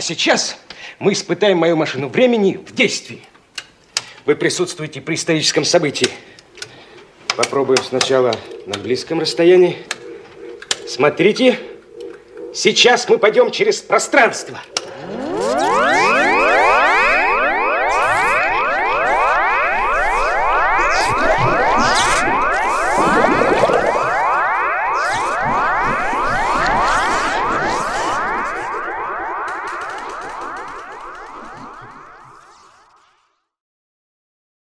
Сейчас мы испытаем мою машину времени в действии. Вы присутствуете при историческом событии. Попробуем сначала на близком расстоянии. Смотрите, сейчас мы пойдем через пространство.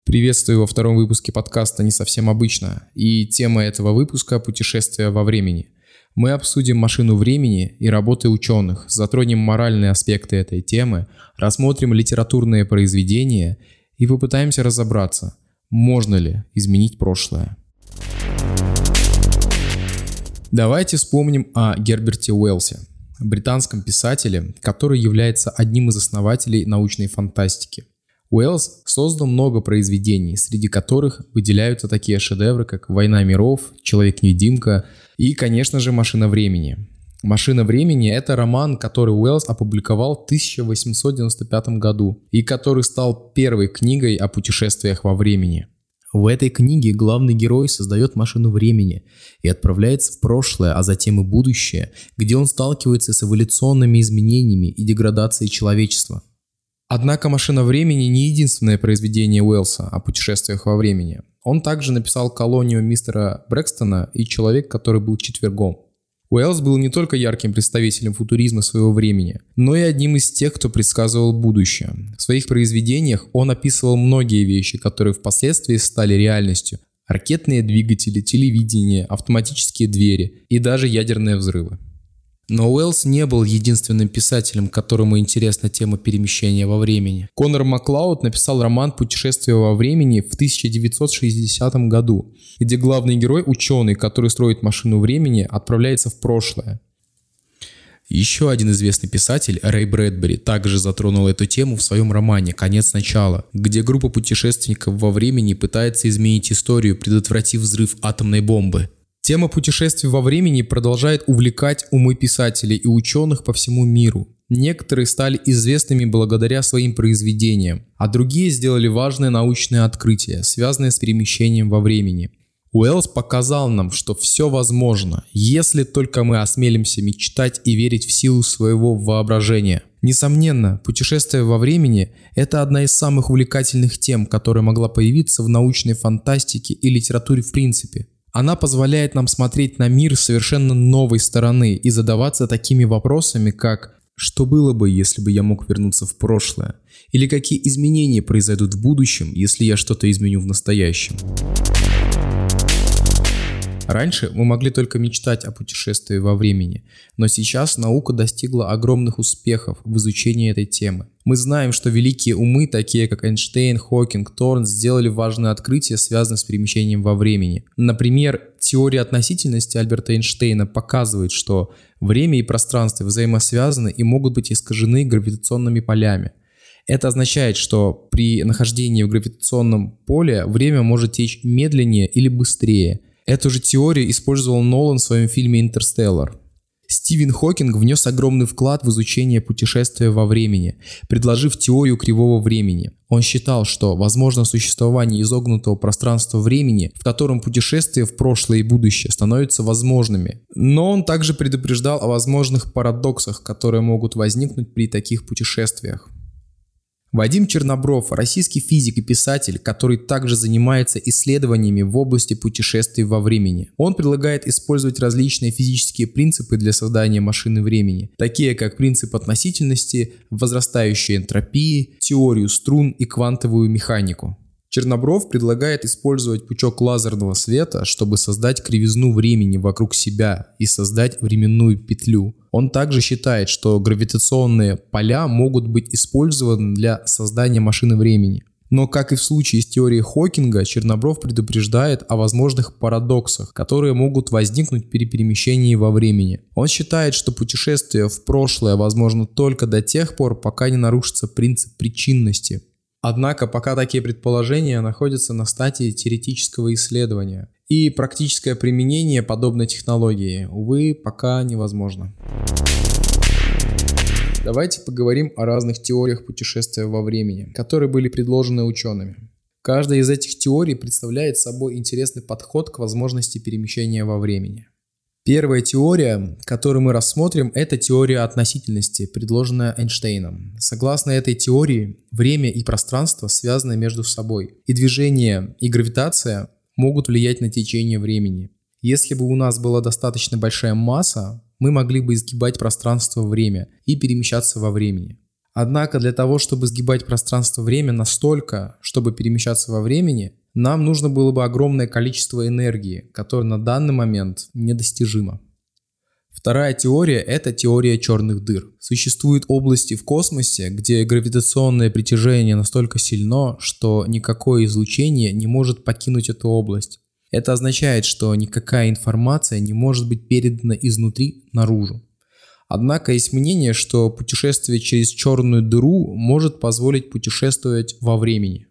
Приветствую во втором выпуске подкаста «Не совсем обычно». И тема этого выпуска – путешествие во времени. Мы обсудим машину времени и работы ученых, затронем моральные аспекты этой темы, рассмотрим литературные произведения и попытаемся разобраться, можно ли изменить прошлое. Давайте вспомним о Герберте Уэллсе, британском писателе, который является одним из основателей научной фантастики – Уэллс создал много произведений, среди которых выделяются такие шедевры, как «Война миров», «Человек-невидимка» и, конечно же, «Машина времени». «Машина времени» — это роман, который Уэллс опубликовал в 1895 году и который стал первой книгой о путешествиях во времени. В этой книге главный герой создает машину времени и отправляется в прошлое, а затем и будущее, где он сталкивается с эволюционными изменениями и деградацией человечества – Однако «Машина времени» не единственное произведение Уэллса о путешествиях во времени. Он также написал «Колонию мистера Брэкстона» и «Человек, который был четвергом». Уэллс был не только ярким представителем футуризма своего времени, но и одним из тех, кто предсказывал будущее. В своих произведениях он описывал многие вещи, которые впоследствии стали реальностью. Ракетные двигатели, телевидение, автоматические двери и даже ядерные взрывы. Но Уэллс не был единственным писателем, которому интересна тема перемещения во времени. Конор Маклауд написал роман «Путешествие во времени» в 1960 году, где главный герой, ученый, который строит машину времени, отправляется в прошлое. Еще один известный писатель, Рэй Брэдбери, также затронул эту тему в своем романе «Конец начала», где группа путешественников во времени пытается изменить историю, предотвратив взрыв атомной бомбы. Тема путешествий во времени продолжает увлекать умы писателей и ученых по всему миру. Некоторые стали известными благодаря своим произведениям, а другие сделали важные научные открытия, связанные с перемещением во времени. Уэллс показал нам, что все возможно, если только мы осмелимся мечтать и верить в силу своего воображения. Несомненно, путешествие во времени – это одна из самых увлекательных тем, которая могла появиться в научной фантастике и литературе в принципе. Она позволяет нам смотреть на мир совершенно новой стороны и задаваться такими вопросами, как «Что было бы, если бы я мог вернуться в прошлое?» Или какие изменения произойдут в будущем, если я что-то изменю в настоящем? Раньше мы могли только мечтать о путешествии во времени, но сейчас наука достигла огромных успехов в изучении этой темы. Мы знаем, что великие умы, такие как Эйнштейн, Хокинг, Торн, сделали важные открытия, связанные с перемещением во времени. Например, теория относительности Альберта Эйнштейна показывает, что время и пространство взаимосвязаны и могут быть искажены гравитационными полями. Это означает, что при нахождении в гравитационном поле время может течь медленнее или быстрее – Эту же теорию использовал Нолан в своем фильме «Интерстеллар». Стивен Хокинг внес огромный вклад в изучение путешествия во времени, предложив теорию кривого времени. Он считал, что возможно существование изогнутого пространства времени, в котором путешествия в прошлое и будущее становятся возможными. Но он также предупреждал о возможных парадоксах, которые могут возникнуть при таких путешествиях. Вадим Чернобров – российский физик и писатель, который также занимается исследованиями в области путешествий во времени. Он предлагает использовать различные физические принципы для создания машины времени, такие как принцип относительности, возрастающей энтропии, теорию струн и квантовую механику. Чернобров предлагает использовать пучок лазерного света, чтобы создать кривизну времени вокруг себя и создать временную петлю. Он также считает, что гравитационные поля могут быть использованы для создания машины времени. Но, как и в случае с теорией Хокинга, Чернобров предупреждает о возможных парадоксах, которые могут возникнуть при перемещении во времени. Он считает, что путешествие в прошлое возможно только до тех пор, пока не нарушится принцип причинности. Однако пока такие предположения находятся на стадии теоретического исследования, и практическое применение подобной технологии, увы, пока невозможно. Давайте поговорим о разных теориях путешествия во времени, которые были предложены учеными. Каждая из этих теорий представляет собой интересный подход к возможности перемещения во времени. Первая теория, которую мы рассмотрим, это теория относительности, предложенная Эйнштейном. Согласно этой теории, время и пространство связаны между собой, и движение и гравитация могут влиять на течение времени. Если бы у нас была достаточно большая масса, мы могли бы изгибать пространство-время и перемещаться во времени. Однако для того, чтобы сгибать пространство-время настолько, чтобы перемещаться во времени, нам нужно было бы огромное количество энергии, которое на данный момент недостижимо. Вторая теория – это теория черных дыр. Существуют области в космосе, где гравитационное притяжение настолько сильно, что никакое излучение не может покинуть эту область. Это означает, что никакая информация не может быть передана изнутри наружу. Однако есть мнение, что путешествие через черную дыру может позволить путешествовать во времени.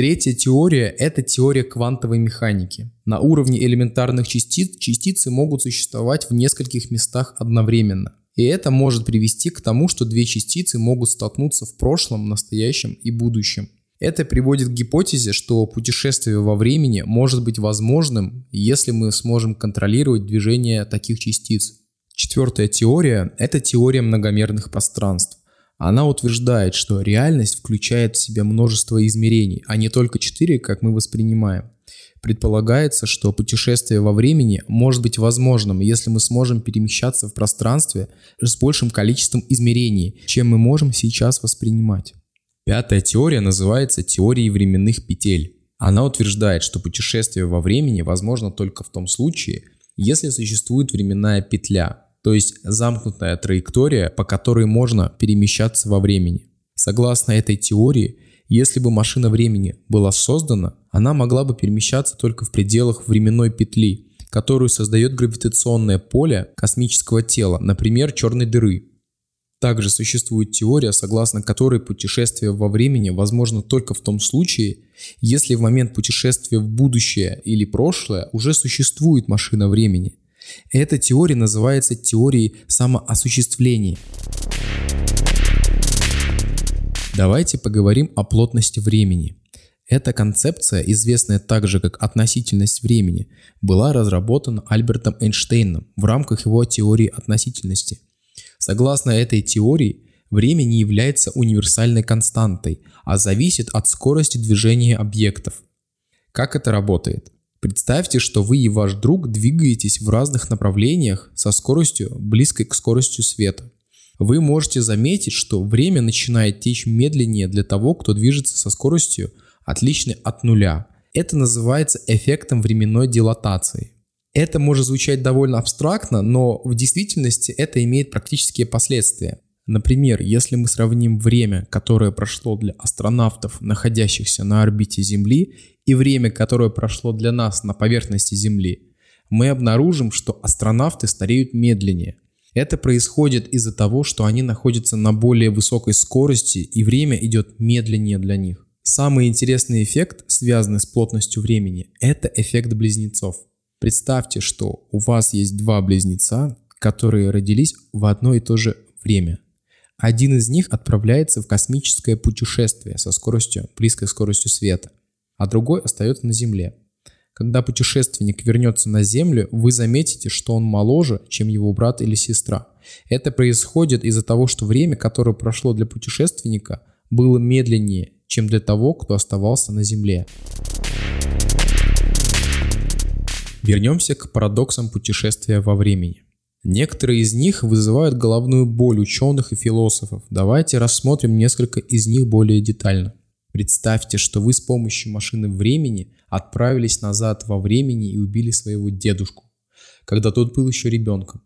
Третья теория – это теория квантовой механики. На уровне элементарных частиц частицы могут существовать в нескольких местах одновременно. И это может привести к тому, что две частицы могут столкнуться в прошлом, настоящем и будущем. Это приводит к гипотезе, что путешествие во времени может быть возможным, если мы сможем контролировать движение таких частиц. Четвертая теория – это теория многомерных пространств. Она утверждает, что реальность включает в себя множество измерений, а не только четыре, как мы воспринимаем. Предполагается, что путешествие во времени может быть возможным, если мы сможем перемещаться в пространстве с большим количеством измерений, чем мы можем сейчас воспринимать. Пятая теория называется теорией временных петель. Она утверждает, что путешествие во времени возможно только в том случае, если существует временная петля, то есть замкнутая траектория, по которой можно перемещаться во времени. Согласно этой теории, если бы машина времени была создана, она могла бы перемещаться только в пределах временной петли, которую создает гравитационное поле космического тела, например, черной дыры. Также существует теория, согласно которой путешествие во времени возможно только в том случае, если в момент путешествия в будущее или прошлое уже существует машина времени. Эта теория называется теорией самоосуществления. Давайте поговорим о плотности времени. Эта концепция, известная также как относительность времени, была разработана Альбертом Эйнштейном в рамках его теории относительности. Согласно этой теории, время не является универсальной константой, а зависит от скорости движения объектов. Как это работает? Представьте, что вы и ваш друг двигаетесь в разных направлениях со скоростью, близкой к скорости света. Вы можете заметить, что время начинает течь медленнее для того, кто движется со скоростью, отличной от нуля. Это называется эффектом временной дилатации. Это может звучать довольно абстрактно, но в действительности это имеет практические последствия. Например, если мы сравним время, которое прошло для астронавтов, находящихся на орбите Земли, и время, которое прошло для нас на поверхности Земли, мы обнаружим, что астронавты стареют медленнее. Это происходит из-за того, что они находятся на более высокой скорости и время идет медленнее для них. Самый интересный эффект, связанный с плотностью времени, это эффект близнецов. Представьте, что у вас есть два близнеца, которые родились в одно и то же время – один из них отправляется в космическое путешествие со скоростью, близкой скоростью света, а другой остается на Земле. Когда путешественник вернется на Землю, вы заметите, что он моложе, чем его брат или сестра. Это происходит из-за того, что время, которое прошло для путешественника, было медленнее, чем для того, кто оставался на Земле. Вернемся к парадоксам путешествия во времени. Некоторые из них вызывают головную боль ученых и философов. Давайте рассмотрим несколько из них более детально. Представьте, что вы с помощью машины времени отправились назад во времени и убили своего дедушку, когда тот был еще ребенком.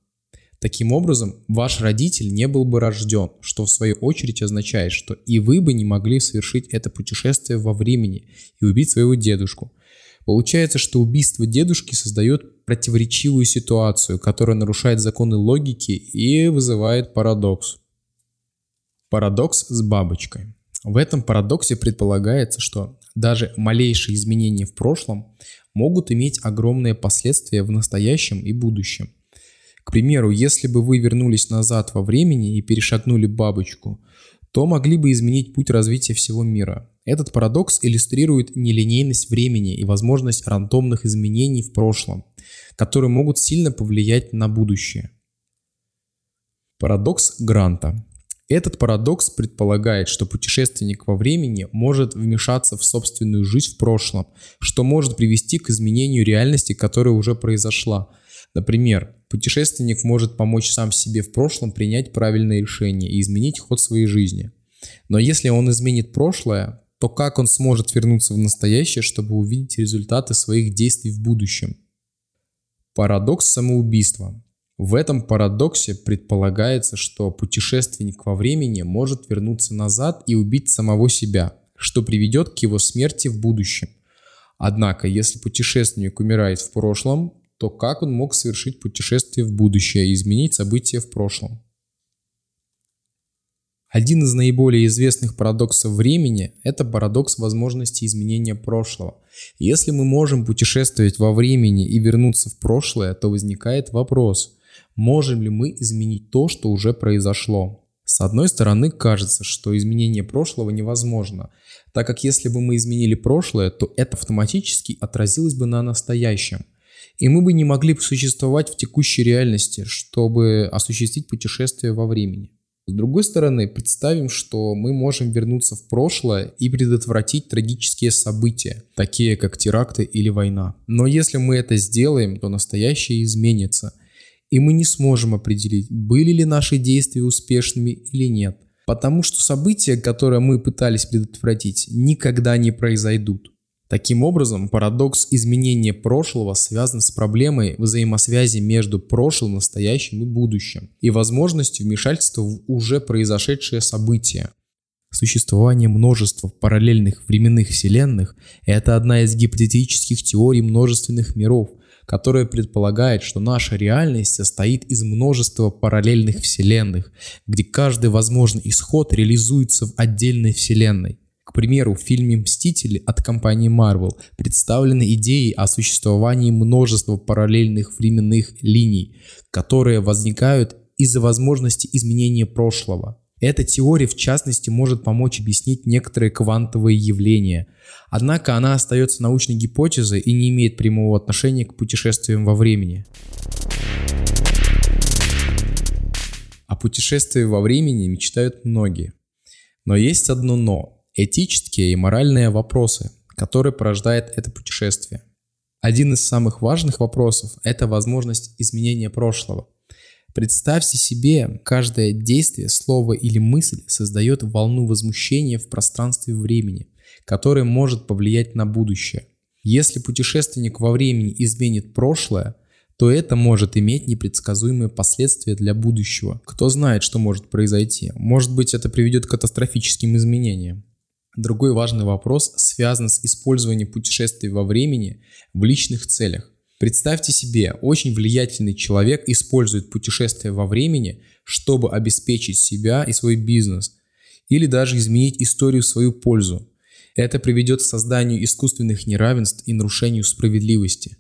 Таким образом, ваш родитель не был бы рожден, что в свою очередь означает, что и вы бы не могли совершить это путешествие во времени и убить своего дедушку. Получается, что убийство дедушки создает противоречивую ситуацию, которая нарушает законы логики и вызывает парадокс. Парадокс с бабочкой. В этом парадоксе предполагается, что даже малейшие изменения в прошлом могут иметь огромные последствия в настоящем и будущем. К примеру, если бы вы вернулись назад во времени и перешагнули бабочку, то могли бы изменить путь развития всего мира. Этот парадокс иллюстрирует нелинейность времени и возможность рандомных изменений в прошлом, которые могут сильно повлиять на будущее. Парадокс Гранта. Этот парадокс предполагает, что путешественник во времени может вмешаться в собственную жизнь в прошлом, что может привести к изменению реальности, которая уже произошла. Например, путешественник может помочь сам себе в прошлом принять правильное решение и изменить ход своей жизни. Но если он изменит прошлое, то как он сможет вернуться в настоящее, чтобы увидеть результаты своих действий в будущем? Парадокс самоубийства. В этом парадоксе предполагается, что путешественник во времени может вернуться назад и убить самого себя, что приведет к его смерти в будущем. Однако, если путешественник умирает в прошлом, то как он мог совершить путешествие в будущее и изменить события в прошлом? Один из наиболее известных парадоксов времени – это парадокс возможности изменения прошлого. Если мы можем путешествовать во времени и вернуться в прошлое, то возникает вопрос, Можем ли мы изменить то, что уже произошло? С одной стороны, кажется, что изменение прошлого невозможно, так как если бы мы изменили прошлое, то это автоматически отразилось бы на настоящем. И мы бы не могли существовать в текущей реальности, чтобы осуществить путешествие во времени. С другой стороны, представим, что мы можем вернуться в прошлое и предотвратить трагические события, такие как теракты или война. Но если мы это сделаем, то настоящее изменится – и мы не сможем определить, были ли наши действия успешными или нет. Потому что события, которые мы пытались предотвратить, никогда не произойдут. Таким образом, парадокс изменения прошлого связан с проблемой взаимосвязи между прошлым, настоящим и будущим и возможностью вмешательства в уже произошедшее событие. Существование множества параллельных временных вселенных – это одна из гипотетических теорий множественных миров – которое предполагает, что наша реальность состоит из множества параллельных вселенных, где каждый возможный исход реализуется в отдельной вселенной. Примеру, в фильме «Мстители» от компании Marvel представлены идеи о существовании множества параллельных временных линий, которые возникают из-за возможности изменения прошлого. Эта теория, в частности, может помочь объяснить некоторые квантовые явления. Однако она остается научной гипотезой и не имеет прямого отношения к путешествиям во времени. О путешествии во времени мечтают многие. Но есть одно «но» – этические и моральные вопросы, которые порождает это путешествие. Один из самых важных вопросов – это возможность изменения прошлого. Представьте себе, каждое действие, слово или мысль создает волну возмущения в пространстве времени, которая может повлиять на будущее. Если путешественник во времени изменит прошлое, то это может иметь непредсказуемые последствия для будущего. Кто знает, что может произойти. Может быть, это приведет к катастрофическим изменениям. Другой важный вопрос связан с использованием путешествий во времени в личных целях. Представьте себе, очень влиятельный человек использует путешествия во времени, чтобы обеспечить себя и свой бизнес, или даже изменить историю в свою пользу. Это приведет к созданию искусственных неравенств и нарушению справедливости.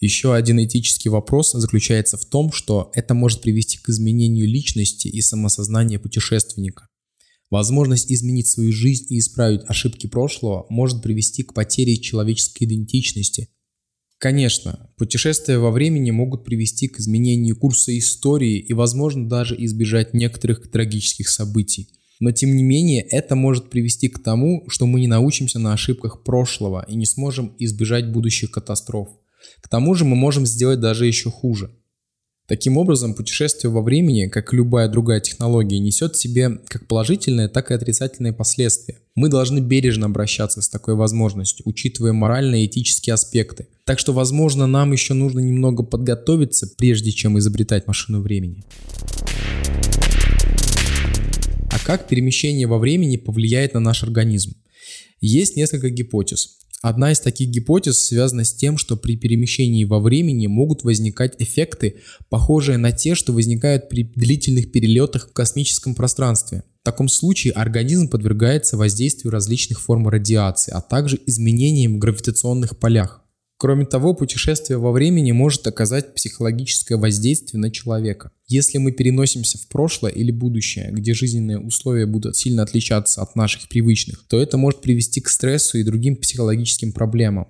Еще один этический вопрос заключается в том, что это может привести к изменению личности и самосознания путешественника. Возможность изменить свою жизнь и исправить ошибки прошлого может привести к потере человеческой идентичности – Конечно, путешествия во времени могут привести к изменению курса истории и, возможно, даже избежать некоторых трагических событий. Но тем не менее, это может привести к тому, что мы не научимся на ошибках прошлого и не сможем избежать будущих катастроф. К тому же мы можем сделать даже еще хуже. Таким образом, путешествие во времени, как и любая другая технология, несет в себе как положительные, так и отрицательные последствия. Мы должны бережно обращаться с такой возможностью, учитывая моральные и этические аспекты. Так что, возможно, нам еще нужно немного подготовиться, прежде чем изобретать машину времени. А как перемещение во времени повлияет на наш организм? Есть несколько гипотез. Одна из таких гипотез связана с тем, что при перемещении во времени могут возникать эффекты, похожие на те, что возникают при длительных перелетах в космическом пространстве. В таком случае организм подвергается воздействию различных форм радиации, а также изменениям в гравитационных полях. Кроме того, путешествие во времени может оказать психологическое воздействие на человека. Если мы переносимся в прошлое или будущее, где жизненные условия будут сильно отличаться от наших привычных, то это может привести к стрессу и другим психологическим проблемам.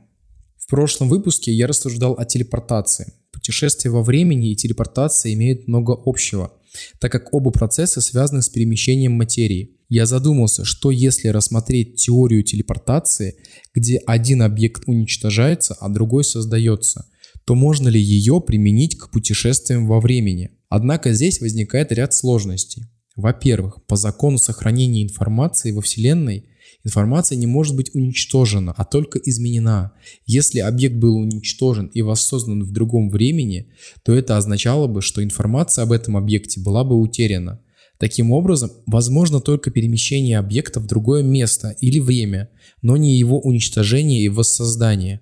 В прошлом выпуске я рассуждал о телепортации. Путешествие во времени и телепортация имеют много общего, так как оба процесса связаны с перемещением материи – я задумался, что если рассмотреть теорию телепортации, где один объект уничтожается, а другой создается, то можно ли ее применить к путешествиям во времени? Однако здесь возникает ряд сложностей. Во-первых, по закону сохранения информации во Вселенной информация не может быть уничтожена, а только изменена. Если объект был уничтожен и воссоздан в другом времени, то это означало бы, что информация об этом объекте была бы утеряна. Таким образом, возможно только перемещение объекта в другое место или время, но не его уничтожение и воссоздание.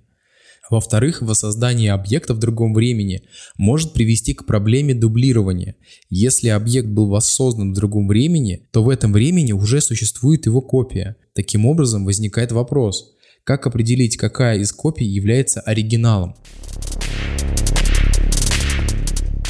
Во-вторых, воссоздание объекта в другом времени может привести к проблеме дублирования. Если объект был воссоздан в другом времени, то в этом времени уже существует его копия. Таким образом, возникает вопрос, как определить, какая из копий является оригиналом.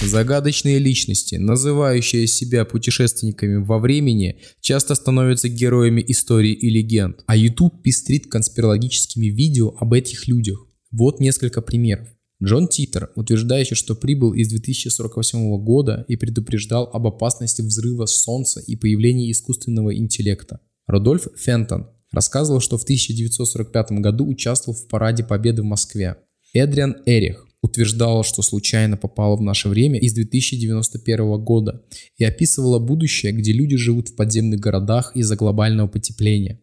Загадочные личности, называющие себя путешественниками во времени, часто становятся героями истории и легенд, а YouTube пестрит конспирологическими видео об этих людях. Вот несколько примеров. Джон Титер, утверждающий, что прибыл из 2048 года и предупреждал об опасности взрыва Солнца и появлении искусственного интеллекта. Рудольф Фентон рассказывал, что в 1945 году участвовал в параде Победы в Москве. Эдриан Эрих утверждала, что случайно попала в наше время из 2091 года и описывала будущее, где люди живут в подземных городах из-за глобального потепления.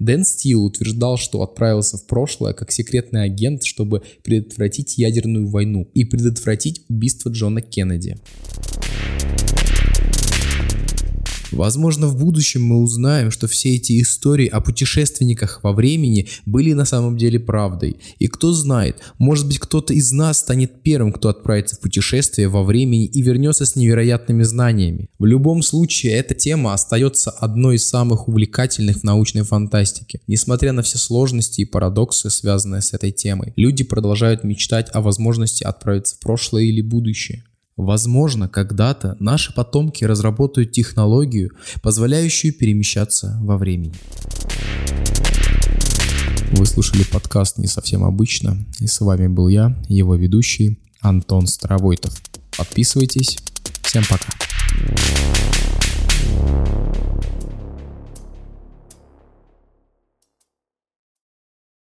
Дэн Стил утверждал, что отправился в прошлое как секретный агент, чтобы предотвратить ядерную войну и предотвратить убийство Джона Кеннеди. Возможно, в будущем мы узнаем, что все эти истории о путешественниках во времени были на самом деле правдой. И кто знает, может быть кто-то из нас станет первым, кто отправится в путешествие во времени и вернется с невероятными знаниями. В любом случае, эта тема остается одной из самых увлекательных в научной фантастике. Несмотря на все сложности и парадоксы, связанные с этой темой, люди продолжают мечтать о возможности отправиться в прошлое или будущее. Возможно, когда-то наши потомки разработают технологию, позволяющую перемещаться во времени. Вы слушали подкаст «Не совсем обычно», и с вами был я, его ведущий Антон Старовойтов. Подписывайтесь. Всем пока.